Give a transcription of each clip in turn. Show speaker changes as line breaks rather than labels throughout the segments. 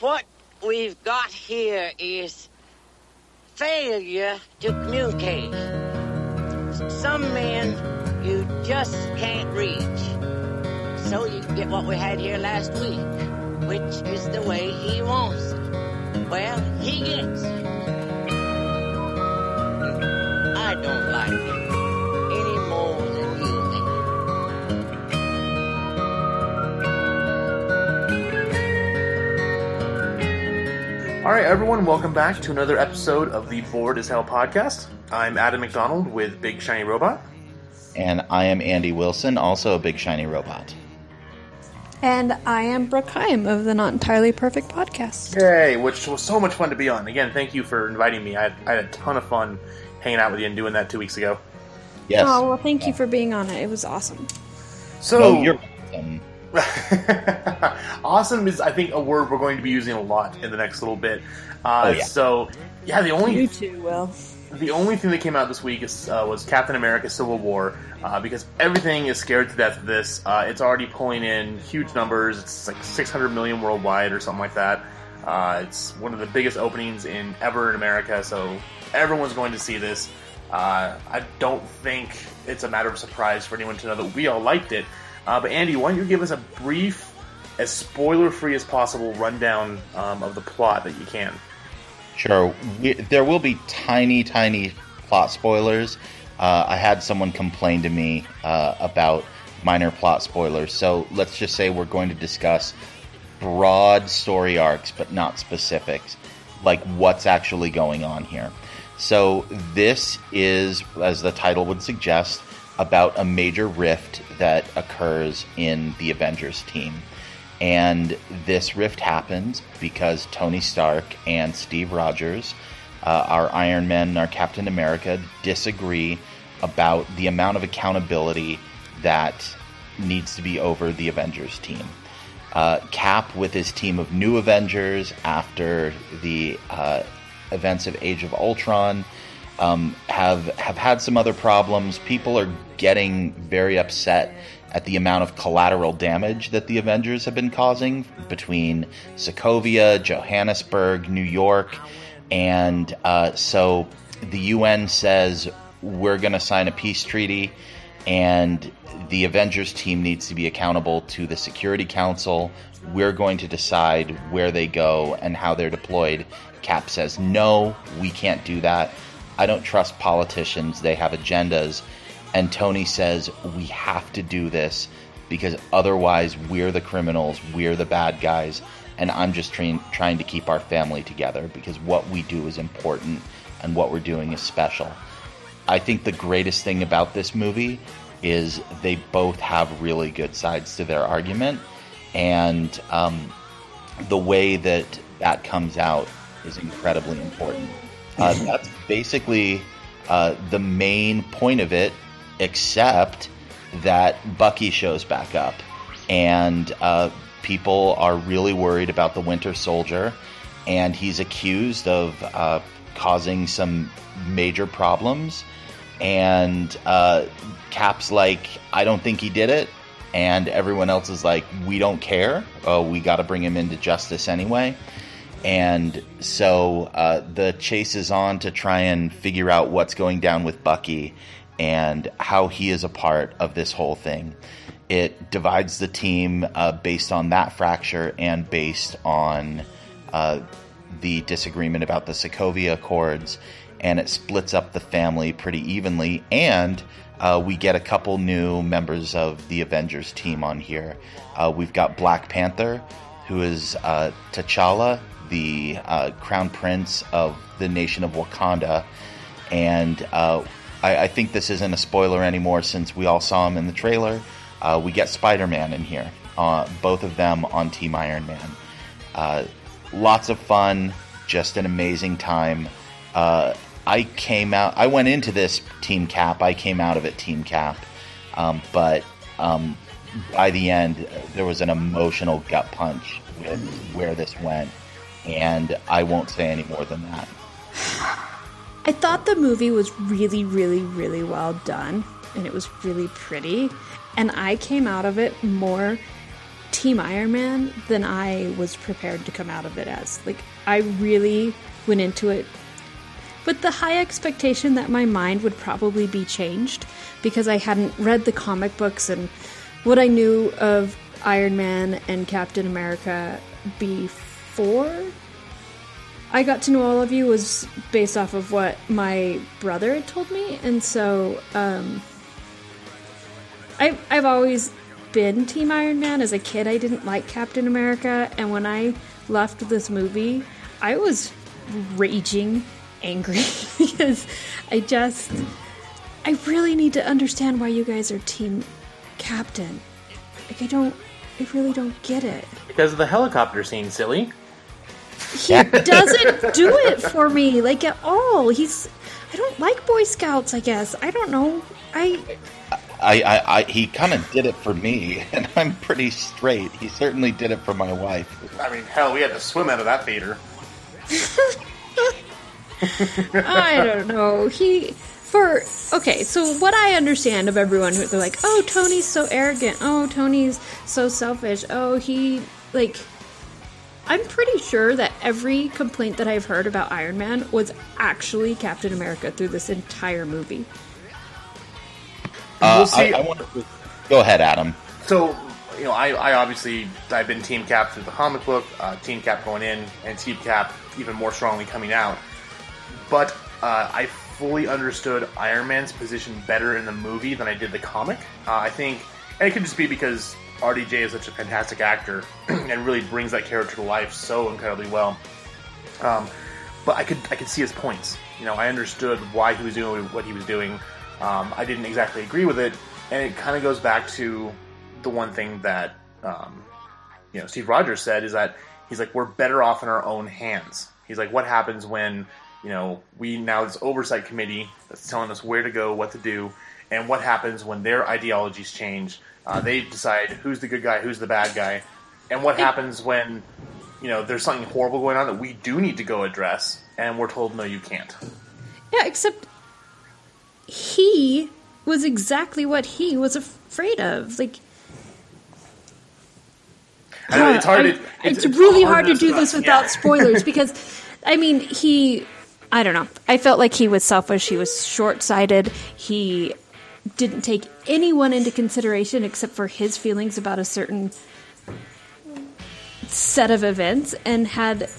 what we've got here is failure to communicate. Some men you just can't reach. So you get what we had here last week, which is the way he wants it. Well, he gets. I don't like it
All right, everyone, welcome back to another episode of the Bored as Hell podcast. I'm Adam McDonald with Big Shiny Robot.
And I am Andy Wilson, also a big shiny robot.
And I am Brooke Hyam of the Not Entirely Perfect podcast.
Yay, which was so much fun to be on. Again, thank you for inviting me. I had, I had a ton of fun hanging out with you and doing that two weeks ago.
Yes.
Oh, well, thank you for being on it. It was awesome.
So,
no, you're awesome.
awesome is, I think, a word we're going to be using a lot in the next little bit. Uh,
Oh, yeah.
So, yeah, the only
You too, Will.
the only thing that came out this week is, uh, was Captain America: Civil War, uh, because everything is scared to death of this. Uh, it's already pulling in huge numbers. It's like 600 million worldwide or something like that. Uh, it's one of the biggest openings in ever in America, so everyone's going to see this. Uh, I don't think it's a matter of surprise for anyone to know that we all liked it. Uh, but Andy, why don't you give us a brief, as spoiler-free as possible rundown um, of the plot that you can?
Sure. We, there will be tiny, tiny plot spoilers. Uh, I had someone complain to me uh, about minor plot spoilers. So let's just say we're going to discuss broad story arcs, but not specifics, like what's actually going on here. So this is, as the title would suggest, about a major rift that occurs in the Avengers team. And this rift happens because Tony Stark and Steve Rogers, uh, our Iron Man and our Captain America, disagree about the amount of accountability that needs to be over the Avengers team. Uh, Cap, with his team of new Avengers after the uh, events of Age of Ultron, um, have have had some other problems. People are getting very upset at the amount of collateral damage that the Avengers have been causing between Sokovia, Johannesburg, New York, and uh, so the UN says we're going to sign a peace treaty, and the Avengers team needs to be accountable to the Security Council. We're going to decide where they go and how they're deployed. Cap says, no, we can't do that. I don't trust politicians. They have agendas. And Tony says, we have to do this because otherwise we're the criminals, we're the bad guys, and I'm just trying, trying to keep our family together because what we do is important and what we're doing is special. I think the greatest thing about this movie is they both have really good sides to their argument, and um, the way that that comes out is incredibly important. Uh, that's basically uh, the main point of it, except that Bucky shows back up, and uh, people are really worried about the Winter Soldier, and he's accused of uh, causing some major problems. And uh, Cap's like, I don't think he did it. And everyone else is like, we don't care. Oh, we got to bring him into justice anyway. And so uh, the chase is on to try and figure out what's going down with Bucky and how he is a part of this whole thing. It divides the team uh, based on that fracture and based on uh, the disagreement about the Sokovia Accords, and it splits up the family pretty evenly. And uh, we get a couple new members of the Avengers team on here. Uh, we've got Black Panther, who is uh, T'Challa, the uh, crown prince of the nation of Wakanda, and I, I think this isn't a spoiler anymore since we all saw him in the trailer. Uh, we get Spider Man in here, uh, both of them on Team Iron Man. Uh, lots of fun, just an amazing time. Uh, I came out, I went into this Team Cap, I came out of it Team Cap, um, but um, by the end, there was an emotional gut punch with where this went, and I won't say any more than that.
I thought the movie was really, really, really well done, and it was really pretty. And I came out of it more Team Iron Man than I was prepared to come out of it as. Like, I really went into it with the high expectation that my mind would probably be changed because I hadn't read the comic books and what I knew of Iron Man and Captain America before I got to know all of you was based off of what my brother had told me, and so um, I've I've always been Team Iron Man. As a kid, I didn't like Captain America, and when I left this movie, I was raging angry because I just I really need to understand why you guys are Team Captain. Like I don't, I really don't get it.
Because of the helicopter scene, silly.
He doesn't do it for me like at all. He's I don't like Boy Scouts. I guess I don't know. I
I, I, I he kind of did it for me, and I'm pretty straight. He certainly did it for my wife.
I mean, hell, we had to swim out of that theater.
I don't know. He for okay. So what I understand of everyone, who they're like, oh, Tony's so arrogant. Oh, Tony's so selfish. Oh, he like. I'm pretty sure that every complaint that I've heard about Iron Man was actually Captain America through this entire movie.
Uh,
We'll see.
I, I want to go ahead, Adam.
So, you know, I, I obviously I've been Team Cap through the comic book, uh, Team Cap going in, and Team Cap even more strongly coming out. But uh, I fully understood Iron Man's position better in the movie than I did the comic. Uh, I think, and it could just be because RDJ is such a fantastic actor and really brings that character to life so incredibly well. Um, but I could I could see his points. You know, I understood why he was doing what he was doing. Um, I didn't exactly agree with it, and it kind of goes back to the one thing that um, you know Steve Rogers said is that he's like we're better off in our own hands. He's like, what happens when you know we now this oversight committee that's telling us where to go, what to do, and what happens when their ideologies change? Uh, they decide who's the good guy, who's the bad guy, and what happens when you know there's something horrible going on that we do need to go address, and we're told no, you can't.
Yeah, except he was exactly what he was afraid of. Like
I know, it's hard.
I-
to,
it's, really hard to do this without
yeah.
spoilers because, I mean, he. I don't know. I felt like he was selfish. He was short sighted. He didn't take anyone into consideration except for his feelings about a certain set of events and had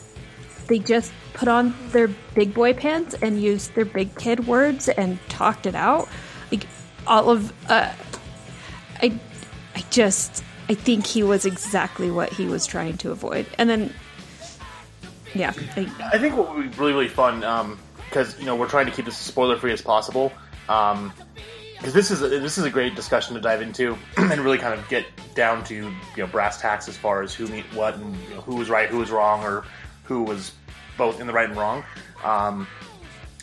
they just put on their big boy pants and used their big kid words and talked it out like all of uh i i just i think he was exactly what he was trying to avoid and then yeah I,
I think what would be really really fun because you know we're trying to keep this spoiler free as possible. Because this is a, this is a great discussion to dive into and really kind of get down to you know brass tacks as far as who meet what and you know, who was right, who was wrong, or who was both in the right and wrong. Um,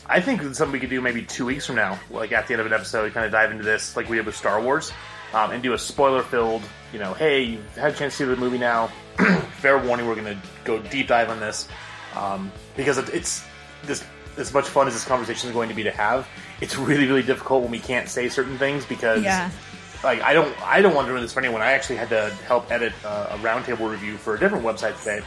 I think it's something we could do maybe two weeks from now, like at the end of an episode, kind of dive into this like we did with Star Wars, um, and do a spoiler-filled, you know, hey, you've had a chance to see the movie now. Fair warning, we're going to go deep dive on this um, because it's this as much fun as this conversation is going to be to have. It's really really difficult when we can't say certain things because
Yeah.
like I don't I don't want to ruin this for anyone. I actually had to help edit uh, a roundtable review for a different website today,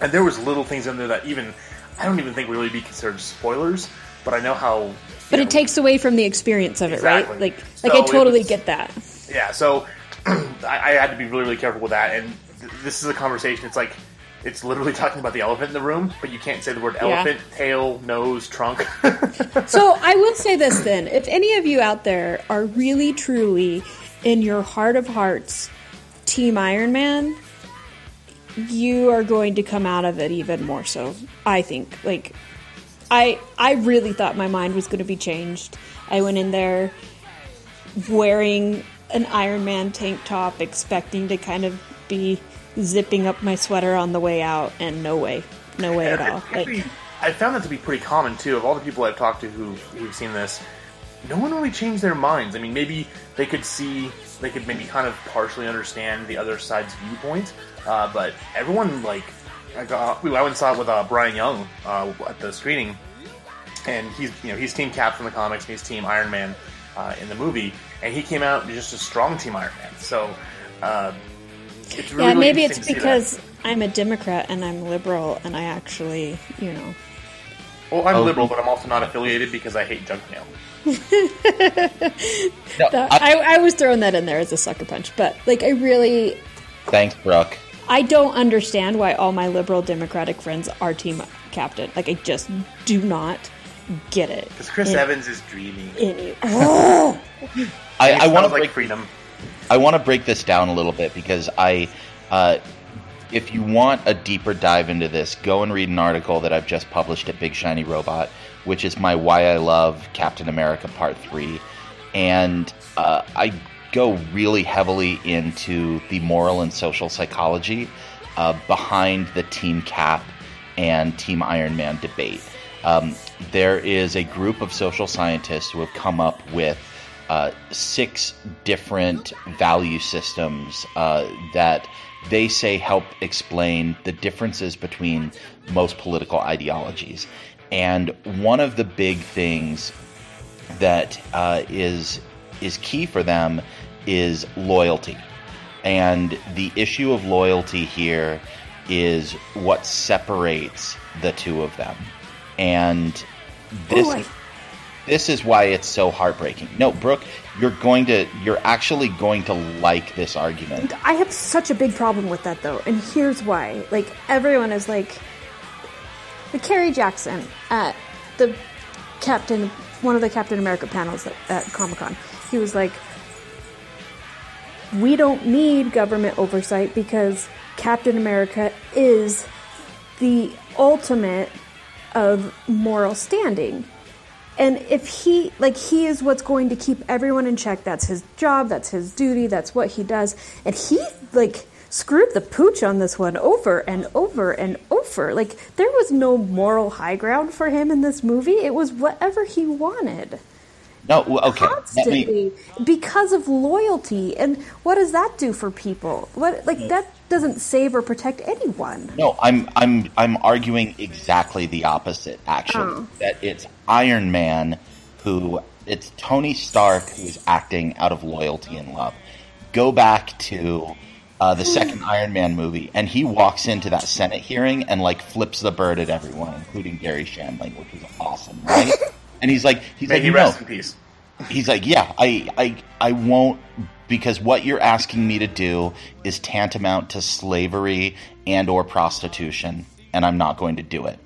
and there was little things in there that even I don't even think would really be considered spoilers. But I know how.
but
you
it takes away from the experience of it right like
So
like i totally
was-
get that
yeah, so I, I had to be really, really careful with that. And th- this is a conversation. It's like it's literally talking about the elephant in the room, but you can't say the word elephant, tail, nose, trunk.
So I will say this then: if any of you out there are really, truly, in your heart of hearts, Team Iron Man, you are going to come out of it even more so. I think. Like, I I really thought my mind was going to be changed. I went in there wearing an Iron Man tank top, expecting to kind of be zipping up my sweater on the way out, and no way, no way at all. Like,
I found that to be pretty common too. Of all the people I've talked to who who've seen this, no one really changed their minds. I mean, maybe they could see, they could maybe kind of partially understand the other side's viewpoint, uh, but everyone like, I, got, I went and saw it with uh, Brian Young uh, at the screening, and he's you know he's Team Cap from the comics, and he's Team Iron Man uh, in the movie, and he came out just a strong Team Iron Man. So. Uh, It's
Yeah, maybe it's
interesting to see that.
because I'm a Democrat and I'm liberal and I actually, you know.
Well, I'm
Oh.
liberal, but I'm also not affiliated because I hate junk mail.
No,
That,
I-
I, I was throwing that in there as a sucker punch, but like I really,
thanks, Brooke.
I don't understand why all my liberal Democratic friends are team captain. Like I just do not get it.
Because Chris
It-
Evans is dreamy.
it-
I, I want
smells
to
like
break
freedom.
I want to break this down a little bit because I, uh, if you want a deeper dive into this, go and read an article that I've just published at Big Shiny Robot, which is my Why I Love Captain America Part 3. And uh, I go really heavily into the moral and social psychology uh, behind the Team Cap and Team Iron Man debate. Um, there is a group of social scientists who have come up with uh, six different value systems uh, that they say help explain the differences between most political ideologies. And one of the big things that uh, is is key for them is loyalty, and the issue of loyalty here is what separates the two of them, and this.
Ooh, I-
this is why it's so heartbreaking. No, Brooke, you're going to, you're actually going to like this argument.
I have such a big problem with that though, and here's why. Like everyone is like, the Carrie Jackson at the Captain, one of the Captain America panels at, at Comic Con. He was like, "We don't need government oversight because Captain America is the ultimate of moral standing." And if he, like, he is what's going to keep everyone in check. That's his job. That's his duty. That's what he does. And he, like, screwed the pooch on this one over and over and over. Like, there was no moral high ground for him in this movie. It was whatever he wanted.
No, okay. Let me,
Constantly. Because of loyalty. And what does that do for people? What, like, that doesn't save or protect anyone.
no, I'm, I'm, I'm arguing exactly the opposite. Actually,
Oh.
that it's Iron Man who, it's Tony Stark who is acting out of loyalty and love. Go back to uh, the second Iron Man movie, and he walks into that Senate hearing and like flips the bird at everyone, including Garry Shandling, which was awesome, right? and he's like, he's
May
like,
he
no,
in peace.
he's like, yeah, I, I, I won't because what you're asking me to do is tantamount to slavery and or prostitution, and I'm not going to do it.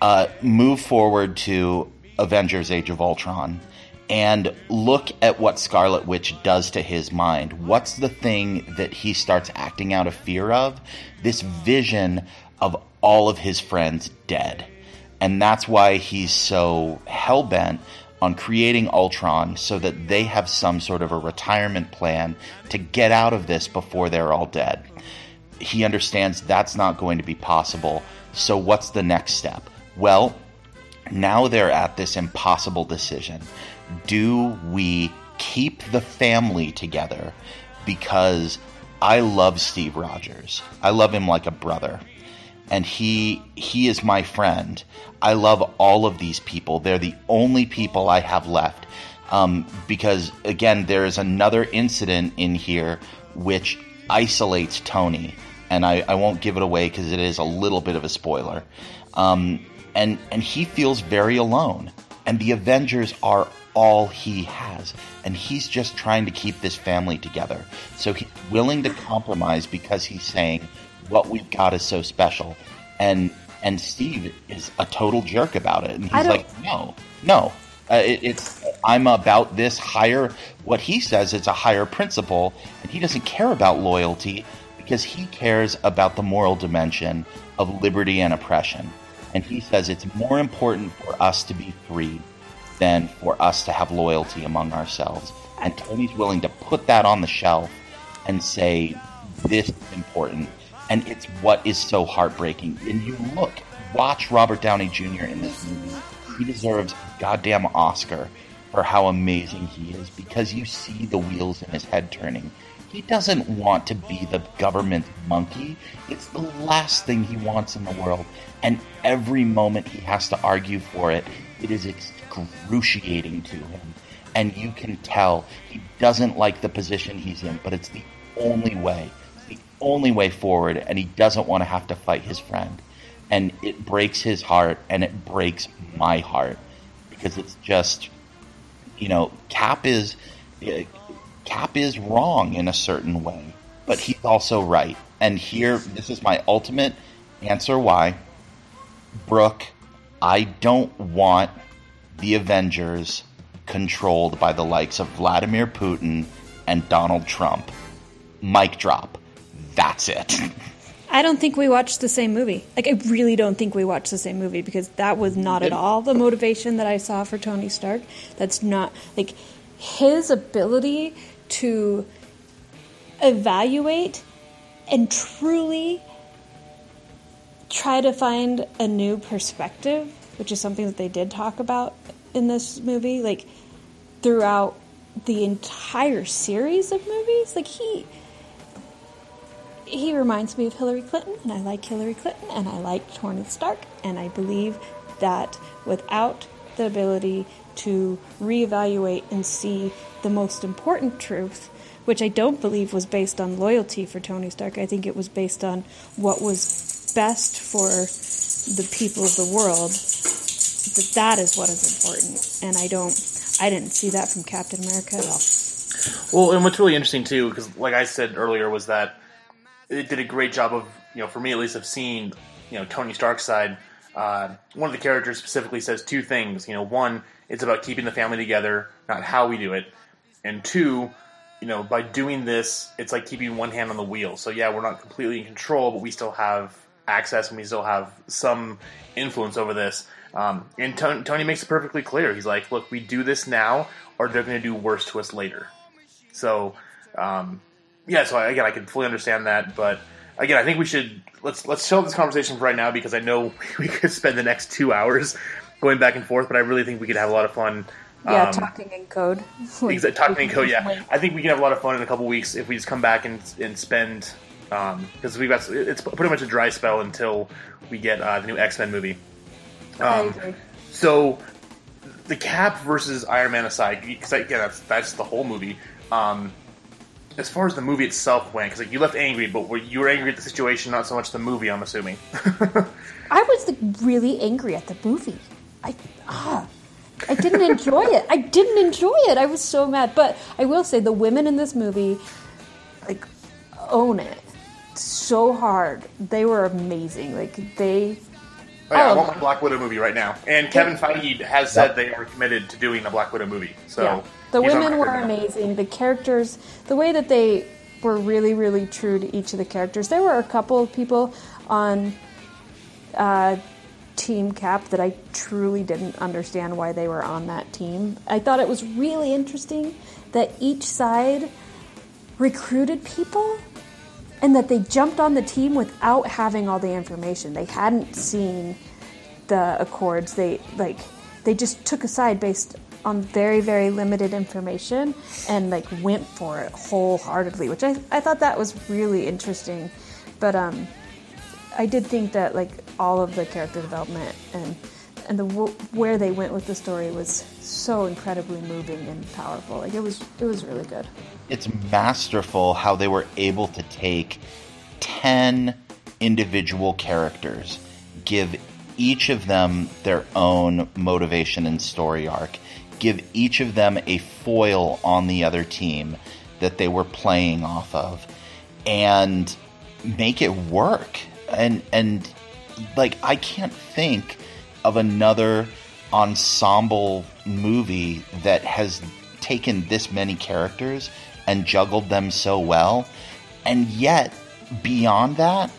Uh, move forward to Avengers: Age of Ultron. And look at what Scarlet Witch does to his mind. What's the thing that he starts acting out of fear of? This vision of all of his friends dead. And that's why he's so hell bent on creating Ultron so that they have some sort of a retirement plan to get out of this before they're all dead. He understands that's not going to be possible. So, what's the next step? Well, now they're at this impossible decision. Do we keep the family together? Because I love Steve Rogers. I love him like a brother. And he he is my friend. I love all of these people. They're the only people I have left. Um, because again, there is another incident in here which isolates Tony, and I, I won't give it away because it is a little bit of a spoiler. Um, and and he feels very alone, and the Avengers are all he has, and he's just trying to keep this family together. So he's willing to compromise because he's saying what we've got is so special, and and Steve is a total jerk about it, and he's like, no, no. Uh, it, it's I'm about this higher. What he says it's a higher principle, and he doesn't care about loyalty because he cares about the moral dimension of liberty and oppression. And he says it's more important for us to be free than for us to have loyalty among ourselves. And Tony's willing to put that on the shelf and say this is important. And it's what is so heartbreaking. And you look, watch Robert Downey Jr. in this movie. He deserves a goddamn Oscar for how amazing he is because you see the wheels in his head turning. He doesn't want to be the government monkey. It's the last thing he wants in the world. And every moment he has to argue for it, it is excruciating to him. And you can tell he doesn't like the position he's in, but it's the only way. Only way forward, and he doesn't want to have to fight his friend. And it breaks his heart, and it breaks my heart because it's just, you know, Cap is Cap is wrong in a certain way, but he's also right. And here, this is my ultimate answer why. Brooke, I don't want the Avengers controlled by the likes of Vladimir Putin and Donald Trump. Mic drop. That's it.
I don't think we watched the same movie. Like, I really don't think we watched the same movie because that was not at all the motivation that I saw for Tony Stark. That's not, like, his ability to evaluate and truly try to find a new perspective, which is something that they did talk about in this movie, like throughout the entire series of movies. Like he he reminds me of Hillary Clinton, and I like Hillary Clinton, and I like Tony Stark, and I believe that without the ability to reevaluate and see the most important truth, which I don't believe was based on loyalty for Tony Stark. I think it was based on what was best for the people of the world. That that is what is important, and I don't. I didn't see that from Captain America at all.
Well, and what's really interesting too, because like I said earlier, was that it did a great job of, you know, for me at least, of seeing, you know, Tony Stark's side. Uh, one of the characters specifically says two things. You know, one, it's about keeping the family together, not how we do it, and two, you know, by doing this, it's like keeping one hand on the wheel. So yeah, we're not completely in control, but we still have access and we still have some influence over this. Um, and Tony, Tony makes it perfectly clear. He's like, look, we do this now, or they're going to do worse to us later. So, um, yeah. So again, I can fully understand that, but again, I think we should let's let's chill this conversation for right now because I know we could spend the next two hours going back and forth, but I really think we could have a lot of fun.
Yeah,
um,
talking in code.
Exactly, talking in code. Yeah, I think we can have a lot of fun in a couple weeks if we just come back and and spend because um, we've got it's pretty much a dry spell until we get uh, the new X Men movie. Um, so the Cap versus Iron Man aside, because again that's that's the whole movie. Um, as far as the movie itself went, because like, you left angry, but were you were angry at the situation, not so much the movie. I'm assuming.
I was like, really angry at the movie. I ah, I didn't enjoy it. I didn't enjoy it. I was so mad. But I will say the women in this movie like own it so hard. They were amazing. Like they
Oh, yeah, I
Oh.
want my Black Widow movie right now. And Kevin Feige has said they are committed to doing a Black Widow movie. So
yeah. The
he's
women were amazing. The characters, the way that they were really, really true to each of the characters. There were a couple of people on uh, Team Cap that I truly didn't understand why they were on that team. I thought it was really interesting that each side recruited people and that they jumped on the team without having all the information. They hadn't seen the accords. They like they just took a side based on very very limited information and like went for it wholeheartedly, which I I thought that was really interesting. But um I did think that like all of the character development and and the where they went with the story was so incredibly moving and powerful. Like it was it was really good.
it's masterful how they were able to take 10 individual characters, give each of them their own motivation and story arc, give each of them a foil on the other team that they were playing off of, and make it work. And, and like, I can't think of another ensemble movie that has taken this many characters and juggled them so well. And yet, beyond that,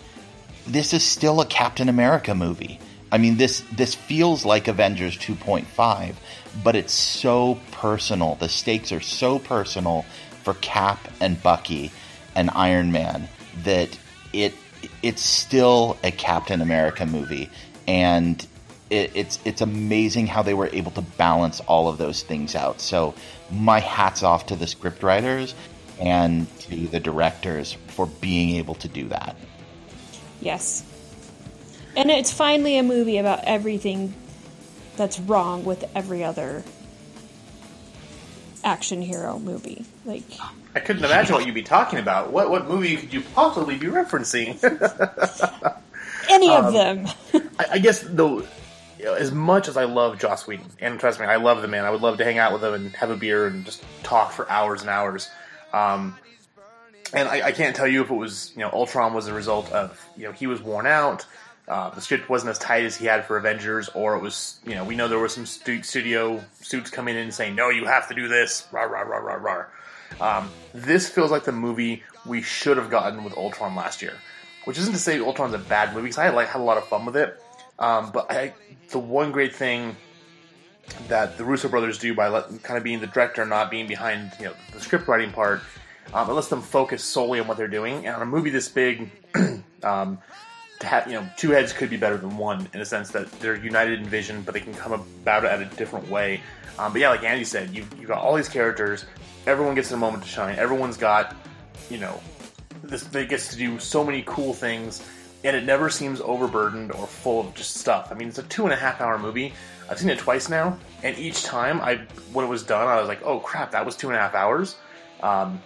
this is still a Captain America movie. I mean, this this feels like Avengers 2.5, but it's so personal. The stakes are so personal for Cap and Bucky and Iron Man that it it's still a Captain America movie, and it, it's it's amazing how they were able to balance all of those things out. So my hats off to the scriptwriters and to the directors for being able to do that.
Yes. And it's finally a movie about everything that's wrong with every other action hero movie. Like
I couldn't imagine what you'd be talking about. What what movie could you possibly be referencing?
any of them.
I, I guess though, as much as I love Joss Whedon, and trust me, I love the man. I would love to hang out with him and have a beer and just talk for hours and hours. Um, and I, I can't tell you if it was you know Ultron was a result of you know he was worn out. Uh, the script wasn't as tight as he had for Avengers, or it was, you know, we know there were some stu- studio suits coming in and saying, no, you have to do this, rah, rah, rah, rah, rah. Um, this feels like the movie we should have gotten with Ultron last year, which isn't to say Ultron's a bad movie, because I like, had a lot of fun with it. Um, but I, the one great thing that the Russo brothers do by let, kind of being the director, not being behind, you know, the script writing part, um, it lets them focus solely on what they're doing. And on a movie this big, um, have you know two heads could be better than one in a sense that they're united in vision, but they can come about it at a different way. Um, but yeah, like Andy said, you've, you've got all these characters. Everyone gets a moment to shine. Everyone's got you know this. They gets to do so many cool things, and it never seems overburdened or full of just stuff. I mean, it's a two and a half hour movie. I've seen it twice now, and each time I when it was done, I was like, oh crap, that was two and a half hours. Um,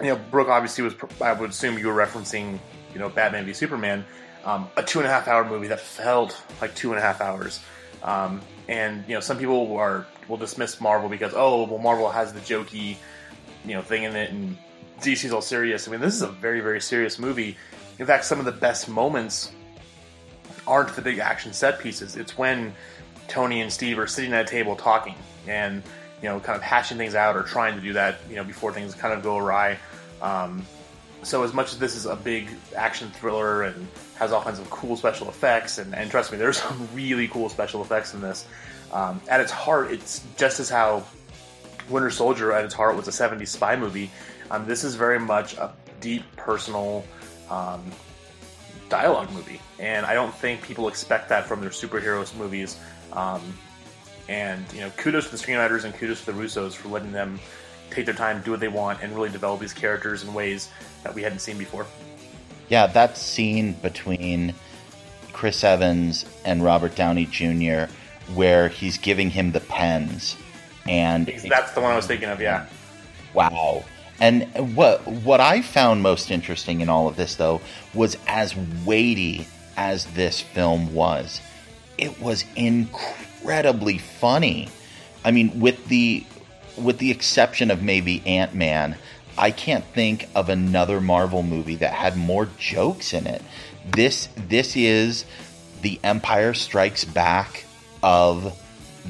you know, Brooke obviously was. I would assume you were referencing you know, Batman v Superman, um, a two and a half hour movie that felt like two and a half hours. Um, and you know, some people are will dismiss Marvel because oh, well, Marvel has the jokey, you know, thing in it, and DC's all serious. I mean, this is a very very serious movie. In fact, some of the best moments aren't the big action set pieces. It's when Tony and Steve are sitting at a table talking and you know, kind of hashing things out or trying to do that, you know, before things kind of go awry. Um, so as much as this is a big action thriller and has all kinds of cool special effects, and, and trust me, there's some really cool special effects in this. Um, at its heart, it's just as how Winter Soldier at its heart was a 70s spy movie. Um, this is very much a deep personal um, dialogue movie, and I don't think people expect that from their superheroes movies. Um, and you know, kudos to the screenwriters and kudos to the Russos for letting them take their time, do what they want, and really develop these characters in ways that we hadn't seen before.
Yeah, that scene between Chris Evans and Robert Downey Jr., where he's giving him the pens, and
that's the one I was thinking of. Yeah.
Wow. And what what I found most interesting in all of this, though, was as weighty as this film was, it was incredibly funny. I mean, with the with the exception of maybe Ant Man, I can't think of another Marvel movie that had more jokes in it. This this is the Empire Strikes Back of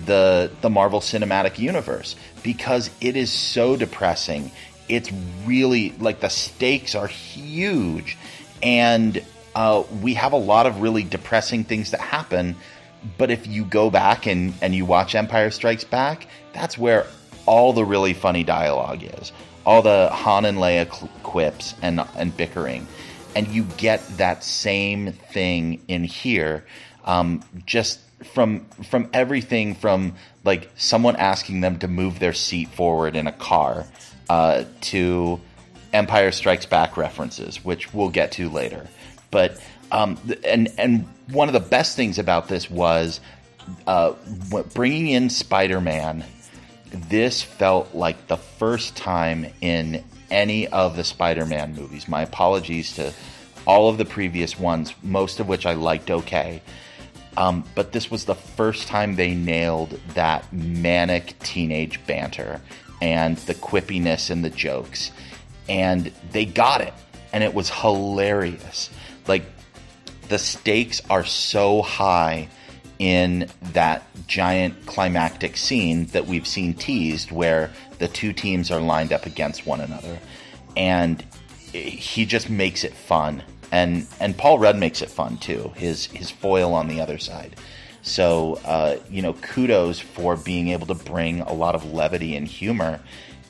the the Marvel Cinematic Universe because it is so depressing. It's really like the stakes are huge, and uh, we have a lot of really depressing things that happen. But if you go back and, and you watch Empire Strikes Back, that's where all the really funny dialogue is, all the Han and Leia quips and and bickering, and you get that same thing in here, um, just from from everything from like someone asking them to move their seat forward in a car uh, to Empire Strikes Back references, which we'll get to later. But um, and and one of the best things about this was uh, bringing in Spider Man this felt like the first time in any of the Spider Man movies. My apologies to all of the previous ones, most of which I liked okay. Um, but this was the first time they nailed that manic teenage banter and the quippiness and the jokes. And they got it. And it was hilarious. Like, the stakes are so high in that giant climactic scene that we've seen teased where the two teams are lined up against one another. And he just makes it fun. And and Paul Rudd makes it fun too his his foil on the other side. So uh, you know kudos for being able to bring a lot of levity and humor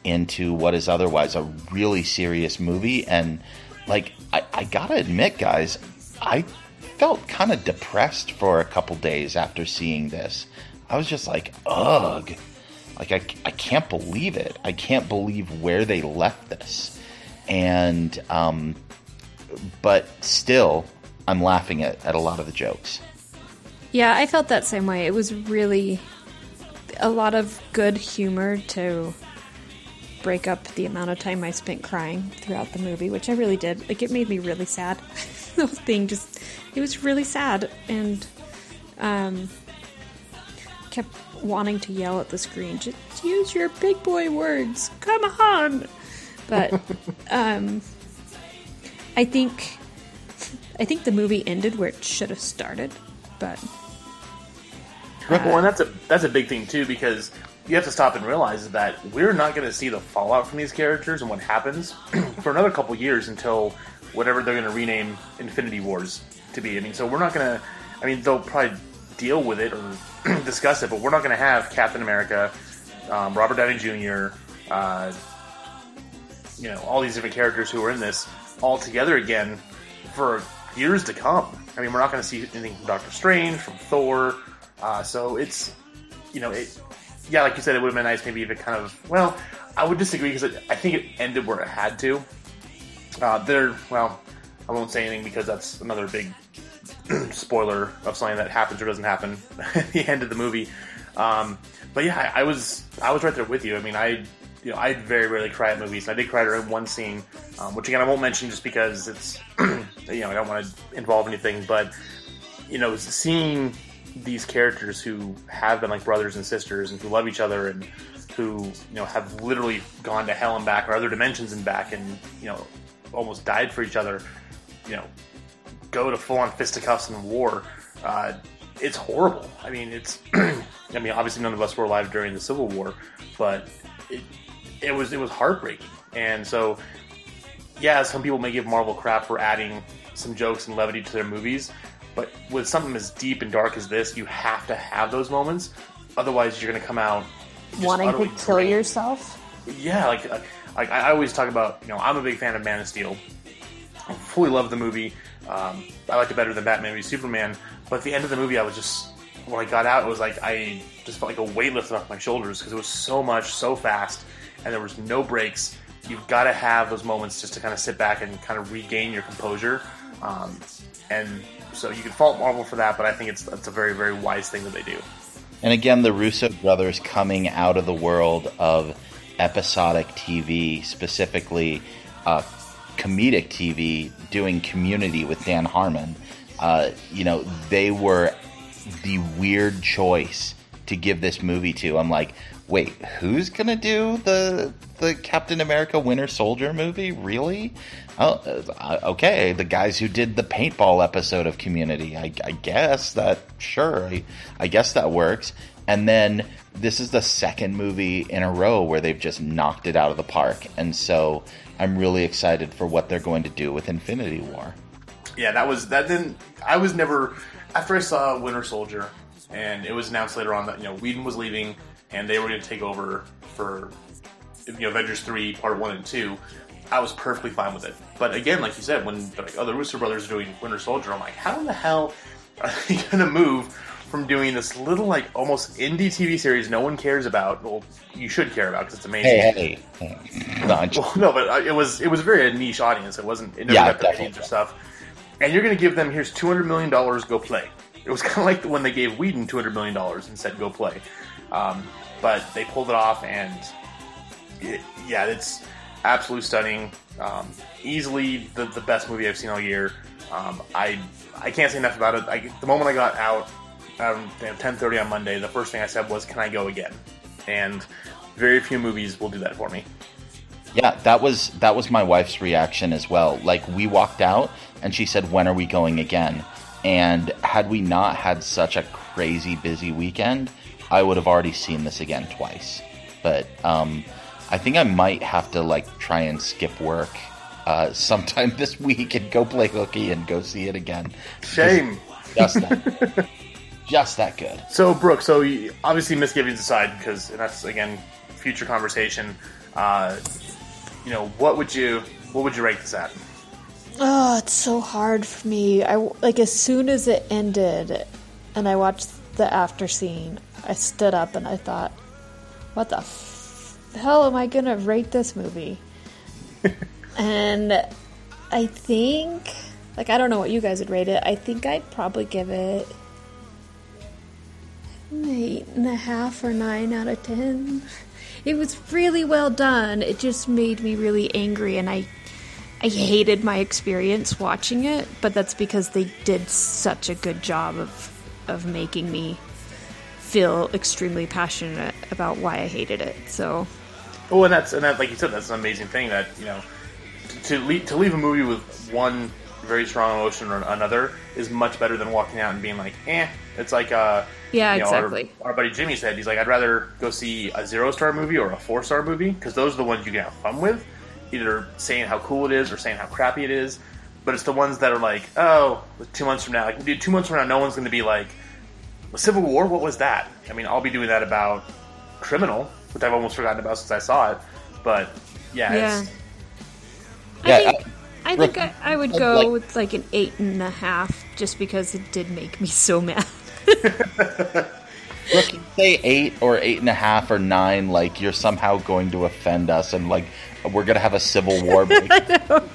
into what is otherwise a really serious movie. And like I, I gotta admit guys I felt kind of depressed for a couple days after seeing this. I was just like, ugh. Like, I, I can't believe it. I can't believe where they left this. And, um, but still, I'm laughing at, at a lot of the jokes.
Yeah, I felt that same way. It was really. a lot of good humor to break up the amount of time I spent crying throughout the movie, which I really did. Like it made me really sad. the whole thing just it was really sad and um kept wanting to yell at the screen, just use your big boy words. Come on. But um I think I think the movie ended where it should have started, but
well, and that's a that's a big thing too because you have to stop and realize that we're not going to see the fallout from these characters and what happens for another couple years until whatever they're going to rename Infinity Wars to be. I mean, so we're not going to. I mean, they'll probably deal with it or discuss it, but we're not going to have Captain America, um, Robert Downey Jr., uh, you know, all these different characters who are in this all together again for years to come. I mean, we're not going to see anything from Doctor Strange, from Thor. Uh, so it's, you know, it. Yeah, like you said, it would have been nice maybe if it kind of. Well, I would disagree because I think it ended where it had to. Uh, there, well, I won't say anything because that's another big spoiler of something that happens or doesn't happen at the end of the movie. Um, but yeah, I, I, was I was right there with you. I mean, I you know I very rarely cry at movies. and I did cry during one scene, um, which again I won't mention just because it's you know I don't want to involve anything. But you know, seeing these characters who have been like brothers and sisters and who love each other and who you know have literally gone to hell and back or other dimensions and back and you know almost died for each other you know go to full on fisticuffs and war uh, it's horrible i mean it's i mean obviously none of us were alive during the civil war but it, it was it was heartbreaking and so yeah some people may give marvel crap for adding some jokes and levity to their movies but with something as deep and dark as this, you have to have those moments. Otherwise, you're going to come out
wanting to kill drained. yourself.
Yeah, like, uh, like I always talk about. You know, I'm a big fan of Man of Steel. I fully love the movie. Um, I liked it better than Batman v Superman. But at the end of the movie, I was just when I got out, it was like I just felt like a weight lifted off my shoulders because it was so much, so fast, and there was no breaks. You've got to have those moments just to kind of sit back and kind of regain your composure. Um, and so you can fault Marvel for that, but I think it's it's a very very wise thing that they do.
And again, the Russo brothers coming out of the world of episodic TV, specifically uh, comedic TV, doing Community with Dan Harmon. Uh, you know, they were the weird choice to give this movie to. I'm like, wait, who's gonna do the the Captain America Winter Soldier movie? Really? Oh, uh, okay. The guys who did the paintball episode of Community. I, I guess that sure. I, I guess that works. And then this is the second movie in a row where they've just knocked it out of the park. And so I'm really excited for what they're going to do with Infinity War.
Yeah, that was that. Then I was never after I saw Winter Soldier, and it was announced later on that you know Whedon was leaving and they were going to take over for you know Avengers three part one and two. I was perfectly fine with it. But again, like you said, when like other Russo brothers are doing Winter Soldier, I'm like, how in the hell are they going to move from doing this little like almost indie TV series no one cares about? Well, you should care about because it's amazing.
Hey, hey, hey.
No, well, no, but uh, it was it was a very a niche audience. It wasn't it never yeah, got the ratings or stuff. And you're going to give them here's two hundred million dollars, go play. It was kind of like the when they gave Whedon two hundred million dollars and said go play. Um, but they pulled it off, and it, yeah, it's absolutely stunning. Um, easily the, the best movie I've seen all year. Um, I I can't say enough about it. I, the moment I got out, um, ten thirty on Monday, the first thing I said was, "Can I go again?" And very few movies will do that for me.
Yeah, that was that was my wife's reaction as well. Like we walked out and she said, "When are we going again?" And had we not had such a crazy busy weekend, I would have already seen this again twice. But um, I think I might have to like try and skip work uh, sometime this week and go play hooky and go see it again.
Shame.
Just that, just that good.
So Brooke, so you, obviously misgivings aside, because that's again future conversation. Uh, you know, what would you what would you rate this at?
Oh, it's so hard for me. I like as soon as it ended, and I watched the after scene. I stood up and I thought, what the f- hell am I gonna rate this movie? and I think, like, I don't know what you guys would rate it. I think I'd probably give it
eight and a half or nine out of ten. It was really well done. It just made me really angry, and I, I hated my experience watching it. But that's because they did such a good job of, of making me feel extremely passionate about why I hated it. So,
Oh, and that's and that, like you said, that's an amazing thing that you know to leave, to leave a movie with one very strong emotion or another is much better than walking out and being like, eh. It's like uh,
Yeah,
you know, our-
exactly.
Our, buddy Jimmy said he's like, I'd rather go see a zero star movie or a four star movie because those are the ones you can have fun with, either saying how cool it is or saying how crappy it is. But it's the ones that are like, oh, two months from now, like, dude, two months from now, no one's going to be like, Civil War. What was that? I mean, I'll be doing that about Criminal, which I've almost forgotten about since I saw it. But yeah,
yeah.
it's,
Yeah,
I think, I, think I, I would go
like-
with like an eight and a half, just because it did make me so mad.
Look, say eight or eight and a half or nine, like you're somehow going to offend us, and like we're gonna have a civil war. break.
I,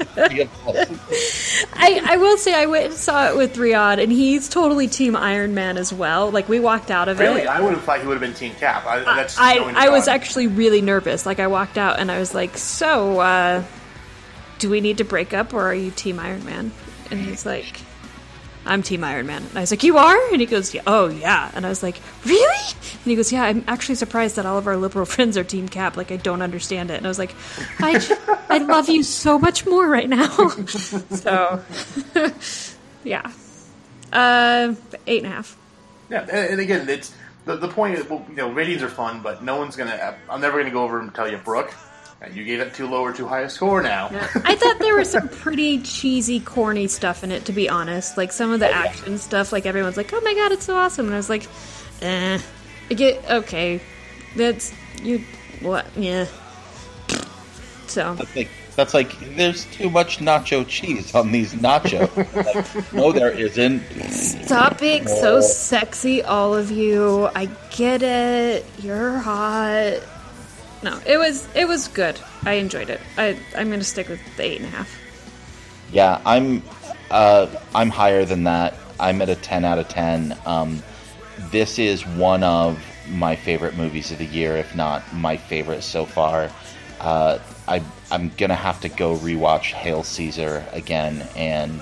I will say I went and saw it with Riyadh, and he's totally Team Iron Man as well. Like we walked out of
really,
it.
Really, I would have thought he would have been Team Cap. I, that's
I, I was actually really nervous. Like I walked out and I was like, "So, uh, do we need to break up, or are you Team Iron Man?" And he's like, "I'm Team Iron Man." And I was like, "You are?" And he goes, "Yeah, oh yeah." And I was like, "Really?" And he goes, "Yeah, I'm actually surprised that all of our liberal friends are Team Cap. Like I don't understand it." And I was like, "I, j- I love you so much more right now." so, yeah, uh, eight and a half.
Yeah, and, again, it's the, the point. Is, well, you know, ratings are fun, but no one's gonna. I'm never gonna go over and tell you, Brooke, uh, you gave it too low or too high a score. Now,
I thought there was some pretty cheesy, corny stuff in it, to be honest. Like some of the action stuff, like everyone's like, "Oh my god, it's so awesome!" And I was like, "Eh, I get okay, that's you, what? Yeah." So
That's like, that's like there's too much nacho cheese on these nachos. Like, no, there isn't.
stop being so sexy, all of you. I get it. You're hot. No, it was it was good. I enjoyed it. I I'm gonna stick with the eight and a half.
Yeah, I'm uh, I'm higher than that. I'm at a 10 out of 10. Um, this is one of my favorite movies of the year, if not my favorite so far. Uh, I, I'm gonna have to go rewatch Hail Caesar again and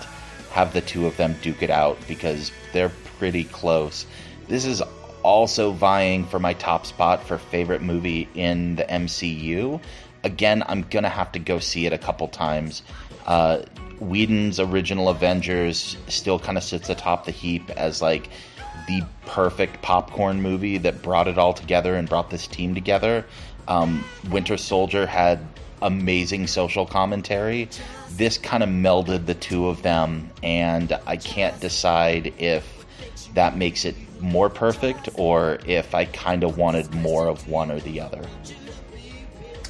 have the two of them duke it out because they're pretty close. This is also vying for my top spot for favorite movie in the MCU. Again, I'm gonna have to go see it a couple times. Uh, Whedon's original Avengers still kind of sits atop the heap as like the perfect popcorn movie that brought it all together and brought this team together. Um, Winter Soldier had amazing social commentary. This kind of melded the two of them, and I can't decide if that makes it more perfect or if I kind of wanted more of one or the other.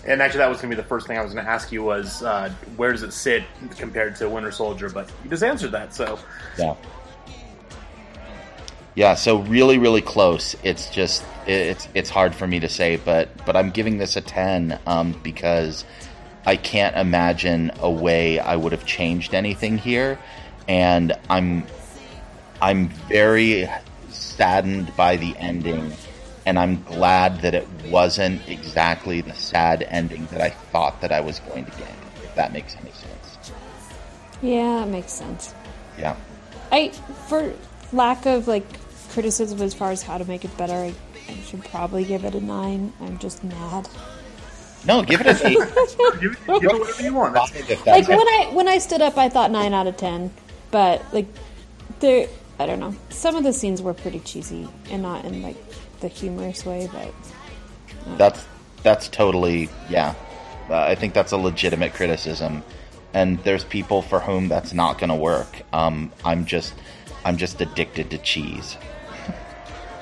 and actually, that was gonna be the first thing I was gonna ask you was uh, where does it sit compared to Winter Soldier? But you just answered that, so
Yeah. Yeah, so really, really close. It's just it's it's hard for me to say, but but I'm giving this a ten um, because I can't imagine a way I would have changed anything here, and I'm I'm very saddened by the ending, and I'm glad that it wasn't exactly the sad ending that I thought that I was going to get. If that makes any sense.
Yeah, it makes sense.
Yeah.
I for lack of like criticism as far as how to make it better, I, I should probably give it a nine. I'm just mad.
No, give it an eight.
give, it- give it whatever you want. That's-
Like when I when I stood up, I thought nine out of ten, but like there, I don't know. Some of the scenes were pretty cheesy and not in like the humorous way, but
That's that's totally yeah. Uh, I think that's a legitimate criticism, and there's people for whom that's not going to work. Um, I'm just I'm just addicted to cheese.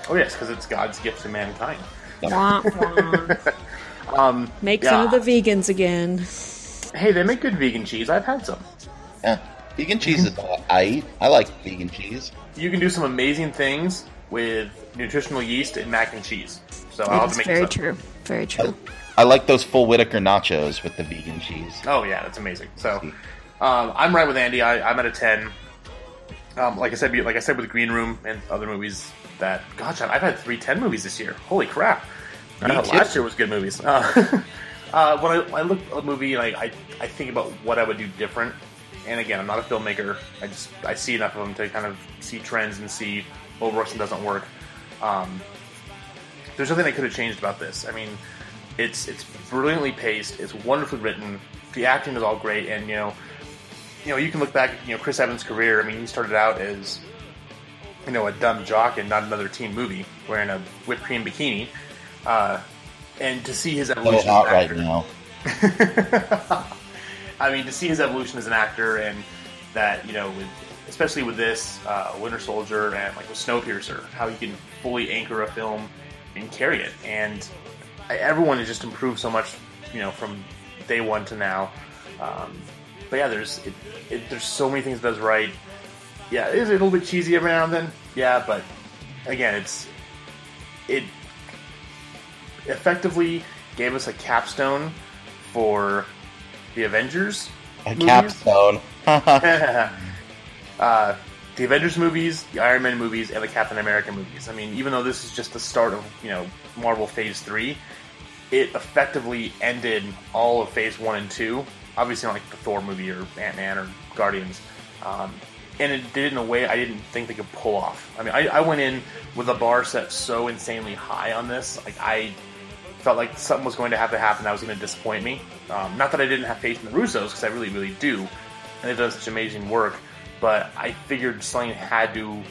Oh yes, because it's God's gift to mankind.
wah, wah. make some of the vegans again.
Hey, they make good vegan cheese. I've had some.
Yeah, vegan cheese is all I eat. I like vegan cheese.
You can do some amazing things with nutritional yeast and mac and cheese. So I'll have
It's
to make
very
some.
true. Very true.
I like those full Whitaker nachos with the vegan cheese.
Oh yeah, that's amazing. So um, I'm right with Andy. I, I'm at a ten. Um, like I said, like I said with Green Room and other movies, that gosh, I've had three ten movies this year. Holy crap!
Me
Uh, last year was good movies. Uh, uh, when I, when I look at a movie, like I, I think about what I would do different. And again, I'm not a filmmaker. I just I see enough of them to kind of see trends and see what works and doesn't work. Um, there's nothing I could have changed about this. I mean, it's it's brilliantly paced. It's wonderfully written. The acting is all great, and you know, you know, you can look back. at, You know, Chris Evans' career. I mean, he started out as you know a dumb jock in not another teen movie, wearing a whipped cream bikini, uh, and to see his evolution.
hot
as an
right now.
I mean, to see his evolution as an actor and that, you know, with, especially with this, uh, Winter Soldier and like with Snowpiercer, how he can fully anchor a film and carry it. And everyone has just improved so much, you know, from day one to now. Um, but yeah, there's it, it, there's so many things does right. Yeah, it is a little bit cheesy every now and then? Yeah, but again, it's it effectively gave us a capstone for the Avengers.
A
movies.
capstone.
uh, the Avengers movies, the Iron Man movies, and the Captain America movies. I mean, even though this is just the start of you know Marvel Phase Three, it effectively ended all of Phase One and Two. Obviously, not like the Thor movie or Ant Man or Guardians, um, and it did it in a way I didn't think they could pull off. I mean, I, I went in with a bar set so insanely high on this, like I felt like something was going to have to happen that was going to disappoint me. Um, not that I didn't have faith in the Russos, because I really, really do, and they've done such amazing work. But I figured something had to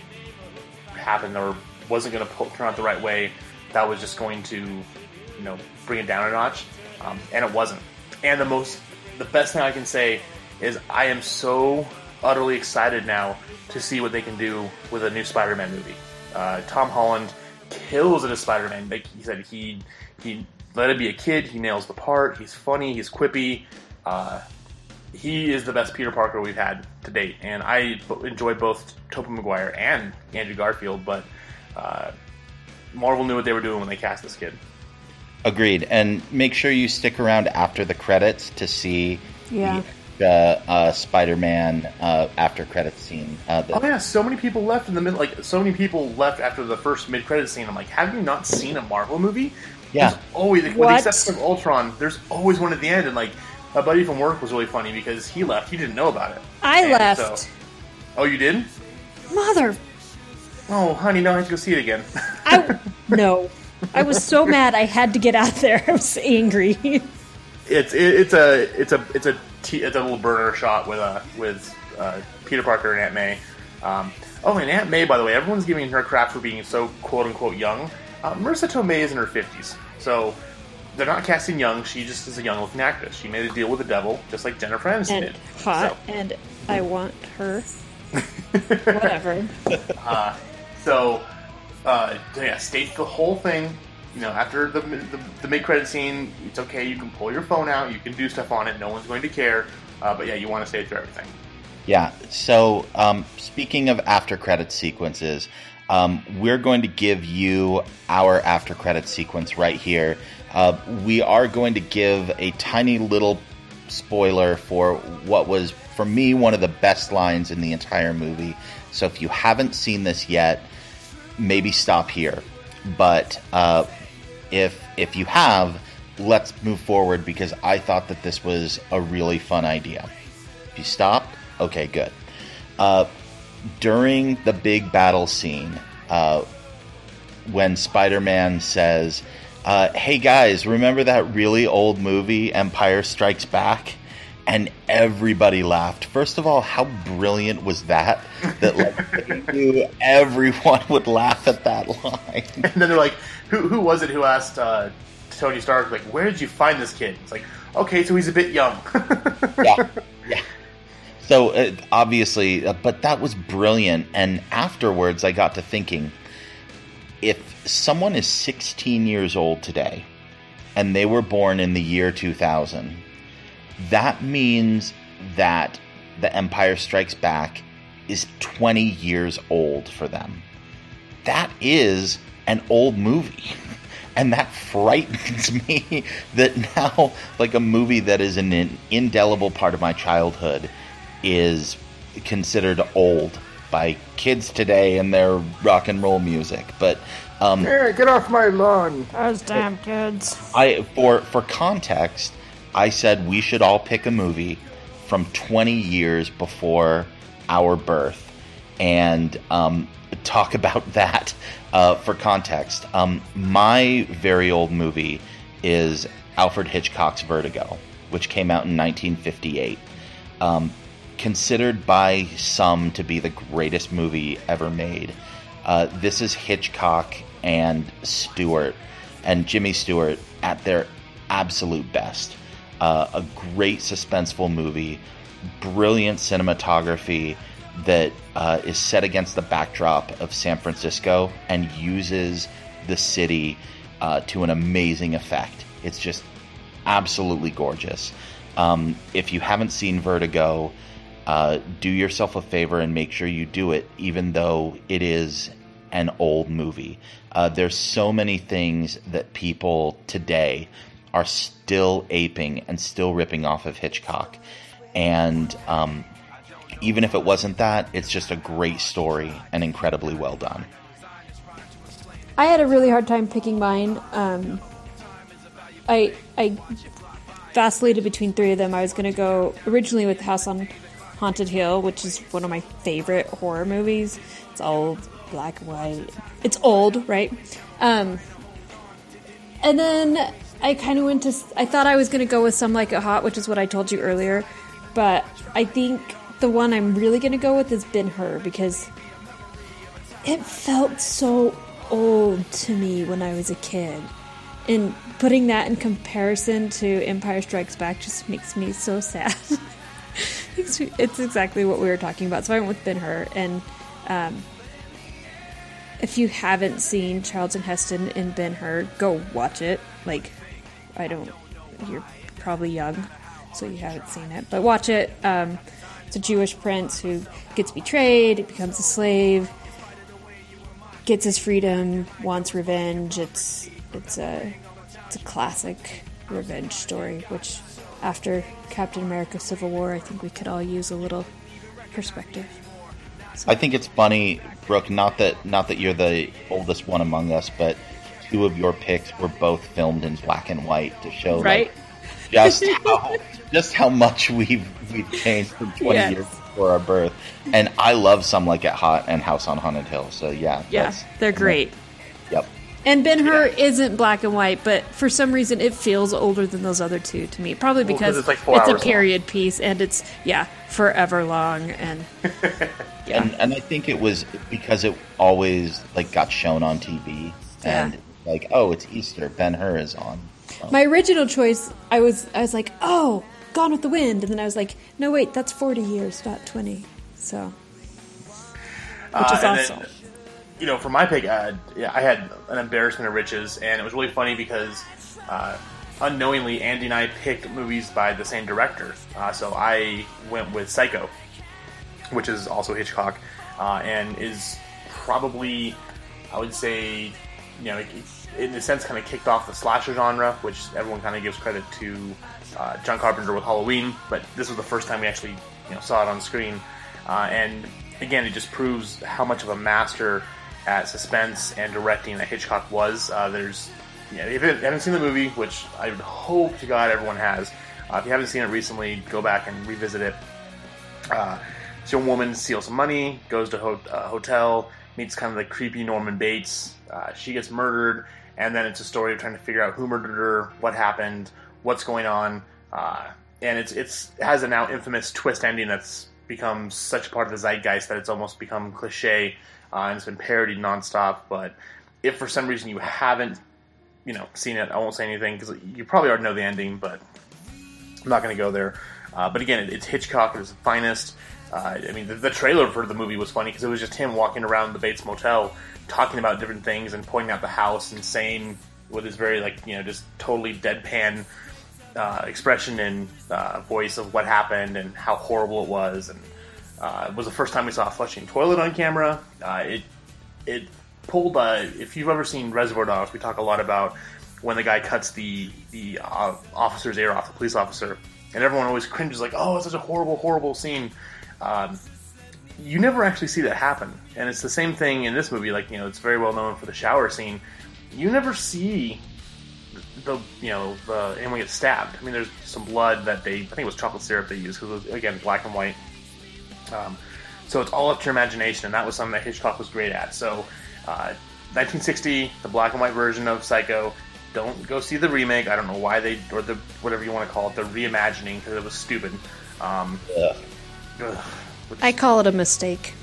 happen, or wasn't going to turn out the right way. That was just going to, you know, bring it down a notch, um, and it wasn't. And the most, the best thing I can say is I am so utterly excited now to see what they can do with a new Spider-Man movie. Uh, Tom Holland kills it as Spider-Man. Like he said, he he let it be a kid. He nails the part. He's funny. He's quippy. Uh, he is the best Peter Parker we've had to date, and I b- enjoy both Tobey Maguire and Andrew Garfield. But uh, Marvel knew what they were doing when they cast this kid.
Agreed. And make sure you stick around after the credits to see
Yeah.
the uh, Spider-Man uh, after credits scene. Uh, the-
Oh yeah, so many people left in the mid. Like so many people left after the first mid-credit scene. I'm like, have you not seen a Marvel movie?
Yeah.
There's always, with the
What?
exception of Ultron, there's always one at the end. And like, a buddy from work was really funny because he left. He didn't know about it.
I
And
left.
so- oh, you did?
Mother,
Oh, honey, now I have to go see it again.
I no. I was so mad I had to get out there. I was angry.
it's it, it's a it's a it's a t- it's a little burner shot with uh with uh, Peter Parker and Aunt May. Um, oh, and Aunt May, by the way, everyone's giving her crap for being so quote unquote young. Uh, Marisa Tomei is in her fifties, so they're not casting young. She just is a young looking actress. She made a deal with the devil, just like Jennifer Aniston
and
did.
hot, and I want her. Whatever.
So, so uh, yeah, state the whole thing. You know, after the the, the mid credit scene, it's okay. You can pull your phone out. You can do stuff on it. No one's going to care. Uh, but yeah, you want to stay through everything.
Yeah. So, um, speaking of after credit sequences, um, we're going to give you our after credit sequence right here. Uh, we are going to give a tiny little spoiler for what was, for me, one of the best lines in the entire movie. So, if you haven't seen this yet, maybe stop here. But uh, if if you have, let's move forward because I thought that this was a really fun idea. If you stopped, okay, good. Uh, during the big battle scene, uh, when Spider Man says, uh, "Hey guys, remember that really old movie, Empire Strikes Back?" And everybody laughed. First of all, how brilliant was that? That like knew everyone would laugh at that line.
And then they're like, "Who who was it who asked uh, Tony Stark like, where did you find this kid?" It's like, okay, so he's a bit young.
yeah, yeah. So uh, obviously, uh, but that was brilliant. And afterwards, I got to thinking, if someone is 16 years old today, and they were born in the year 2000, that means that The Empire Strikes Back is 20 years old for them. That is an old movie. And that frightens me that now, like a movie that is an indelible part of my childhood, is considered old. by kids today and their rock and roll music. But um,
Hey, get off my lawn.
Those damn kids.
I for for context, I said we should all pick a movie from 20 years before our birth and um, talk about that uh, for context. Um, my very old movie is Alfred Hitchcock's Vertigo, which came out in 1958. Um, considered by some to be the greatest movie ever made. Uh, this is Hitchcock and Stewart and Jimmy Stewart at their absolute best. Uh, a great suspenseful movie, brilliant cinematography that uh, is set against the backdrop of San Francisco and uses the city uh, to an amazing effect. It's just absolutely gorgeous. Um, if you haven't seen Vertigo, uh, do yourself a favor and make sure you do it, even though it is an old movie. Uh, there's so many things that people today are still aping and still ripping off of Hitchcock. And um, even if it wasn't that, it's just a great story and incredibly well done.
I had a really hard time picking mine. Um, I I vacillated between three of them. I was going to go originally with House on Haunted Hill, which is one of my favorite horror movies. It's old, black and white. It's old, right? Um, and then I kind of went to. I thought I was going to go with Some Like It Hot, which is what I told you earlier. But I think the one I'm really going to go with is Ben Hur because it felt so old to me when I was a kid. And putting that in comparison to Empire Strikes Back just makes me so sad. It's, exactly what we were talking about. So I went with Ben Hur. And um, if you haven't seen Charlton Heston in Ben Hur, go watch it. Like, I don't, you're probably young, so you haven't seen it. But watch it. Um, it's a Jewish prince who gets betrayed, becomes a slave, gets his freedom, wants revenge. It's it's a it's a classic revenge story, which after Captain America: Civil War, I think we could all use a little perspective.
I think it's funny, Brooke. Not that not that you're the oldest one among us, but two of your picks were both filmed in black and white to show
Right?
like, just how just how much we've we've changed from 20
Yes.
years before our birth. And I love some like it hot and House on Haunted Hill. So yeah,
Yeah, they're great.
Yep.
And Ben Hur isn't black and white, but for some reason it feels older than those other two to me. Probably
Well, 'cause
because
it's like four
a
hours long.
period piece and it's yeah forever long and yeah.
And and I think it was because it always like got shown on TV and
Yeah.
like oh it's Easter Ben Hur is on.
My original choice, I was I was like, oh, Gone with the Wind, and then I was like, no wait, that's forty years, not twenty. So, which
Uh,
is
and
awesome.
then, you know, for my pick, uh, yeah, I had an embarrassment of riches, and it was really funny because uh, unknowingly, Andy and I picked movies by the same director. Uh, so I went with Psycho, which is also Hitchcock, uh, and is probably, I would say, you know, in a sense, kind of kicked off the slasher genre, which everyone kind of gives credit to uh, John Carpenter with Halloween. But this was the first time we actually, you know, saw it on screen, uh, and again, it just proves how much of a master at suspense and directing that Hitchcock was. Uh, there's, if you haven't seen the movie, which I would hope to God everyone has. Uh, if you haven't seen it recently, go back and revisit it. Uh, this young woman steals some money, goes to a ho- uh, hotel, meets kind of the creepy Norman Bates. Uh, she gets murdered, and then it's a story of trying to figure out who murdered her, what happened, what's going on, uh, and it's it's it has a now infamous twist ending that's become such a part of the zeitgeist that it's almost become cliche, uh, and it's been parodied nonstop. But if for some reason you haven't, you know, seen it, I won't say anything because you probably already know the ending, but I'm not going to go there. Uh, but again, it, it's Hitchcock at his finest. Uh, I mean, the, the trailer for the movie was funny because it was just him walking around the Bates Motel, talking about different things and pointing out the house and saying with his very like you know just totally deadpan uh, expression and uh, voice of what happened and how horrible it was. And uh, it was the first time we saw a flushing toilet on camera. Uh, it it pulled. Uh, if you've ever seen Reservoir Dogs, we talk a lot about when the guy cuts the the uh, officer's ear off, the police officer, and everyone always cringes like, "Oh, it's such a horrible, horrible scene." Um, you never actually see that happen. And it's the same thing in this movie. Like you know, it's very well known for the shower scene. You never see the you know the anyone get stabbed. I mean, there's some blood that they I think it was chocolate syrup they used because it was again black and white. Um, so it's all up to your imagination, and that was something that Hitchcock was great at. So, uh, 1960, the black and white version of Psycho. Don't go see the remake. I don't know why they or the whatever you want to call it, the reimagining because it was stupid. Um,
Ugh.
ugh, which-
I call it a mistake.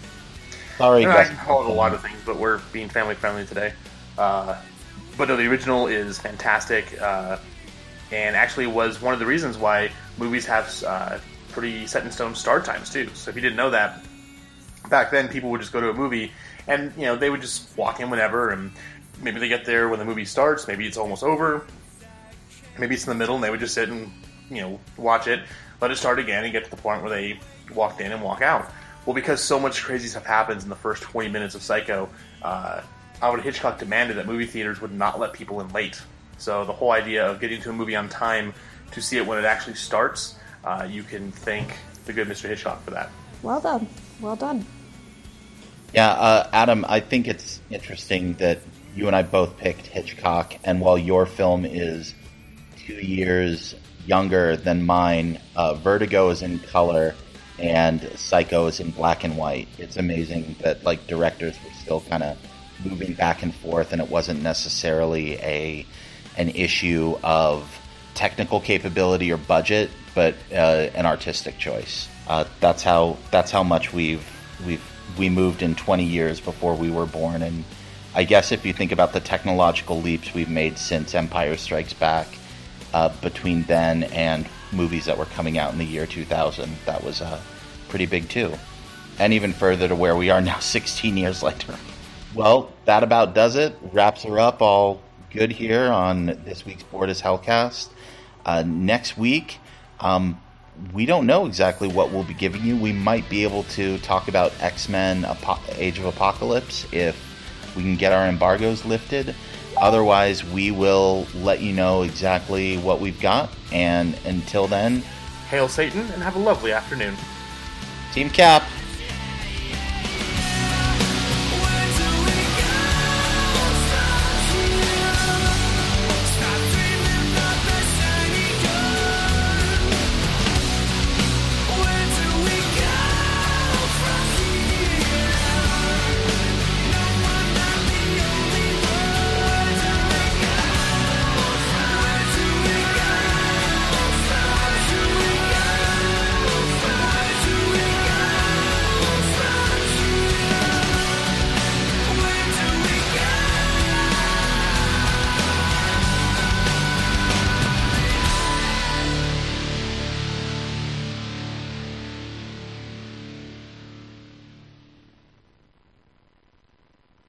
Sorry,
I
Gus.
can call it a lot of things, but we're being family friendly today. Uh, but no, the original is fantastic, uh, and actually was one of the reasons why movies have uh, pretty set in stone start times too. So if you didn't know that, back then people would just go to a movie, and you know they would just walk in whenever, and maybe they get there when the movie starts, maybe it's almost over, maybe it's in the middle, and they would just sit and you know watch it, let it start again, and get to the point where they walked in and walk out. Well, because so much crazy stuff happens in the first 20 minutes of Psycho, uh, Alfred Hitchcock demanded that movie theaters would not let people in late. So the whole idea of getting to a movie on time to see it when it actually starts, uh, you can thank the good Mr. Hitchcock for that.
Well done. Well done.
Yeah, uh, Adam, I think it's interesting that you and I both picked Hitchcock, and while your film is two years younger than mine, uh, Vertigo is in color and Psycho is in black and white. It's amazing that like directors were still kind of moving back and forth, and it wasn't necessarily a an issue of technical capability or budget, but uh, an artistic choice. Uh, that's how that's how much we've we've we moved in 20 years before we were born, and I guess if you think about the technological leaps we've made since Empire Strikes Back, uh, between then and movies that were coming out in the year 2000, that was uh, pretty big too. And even further to where we are now, 16 years later. Well, that about does it. Wraps her up all good here on this week's Board is Hellcast. Uh, next week, um, we don't know exactly what we'll be giving you. We might be able to talk about X Men Apo- Age of Apocalypse if we can get our embargoes lifted. Otherwise, we will let you know exactly what we've got. And until then,
Hail Satan and have a lovely afternoon.
Team Cap.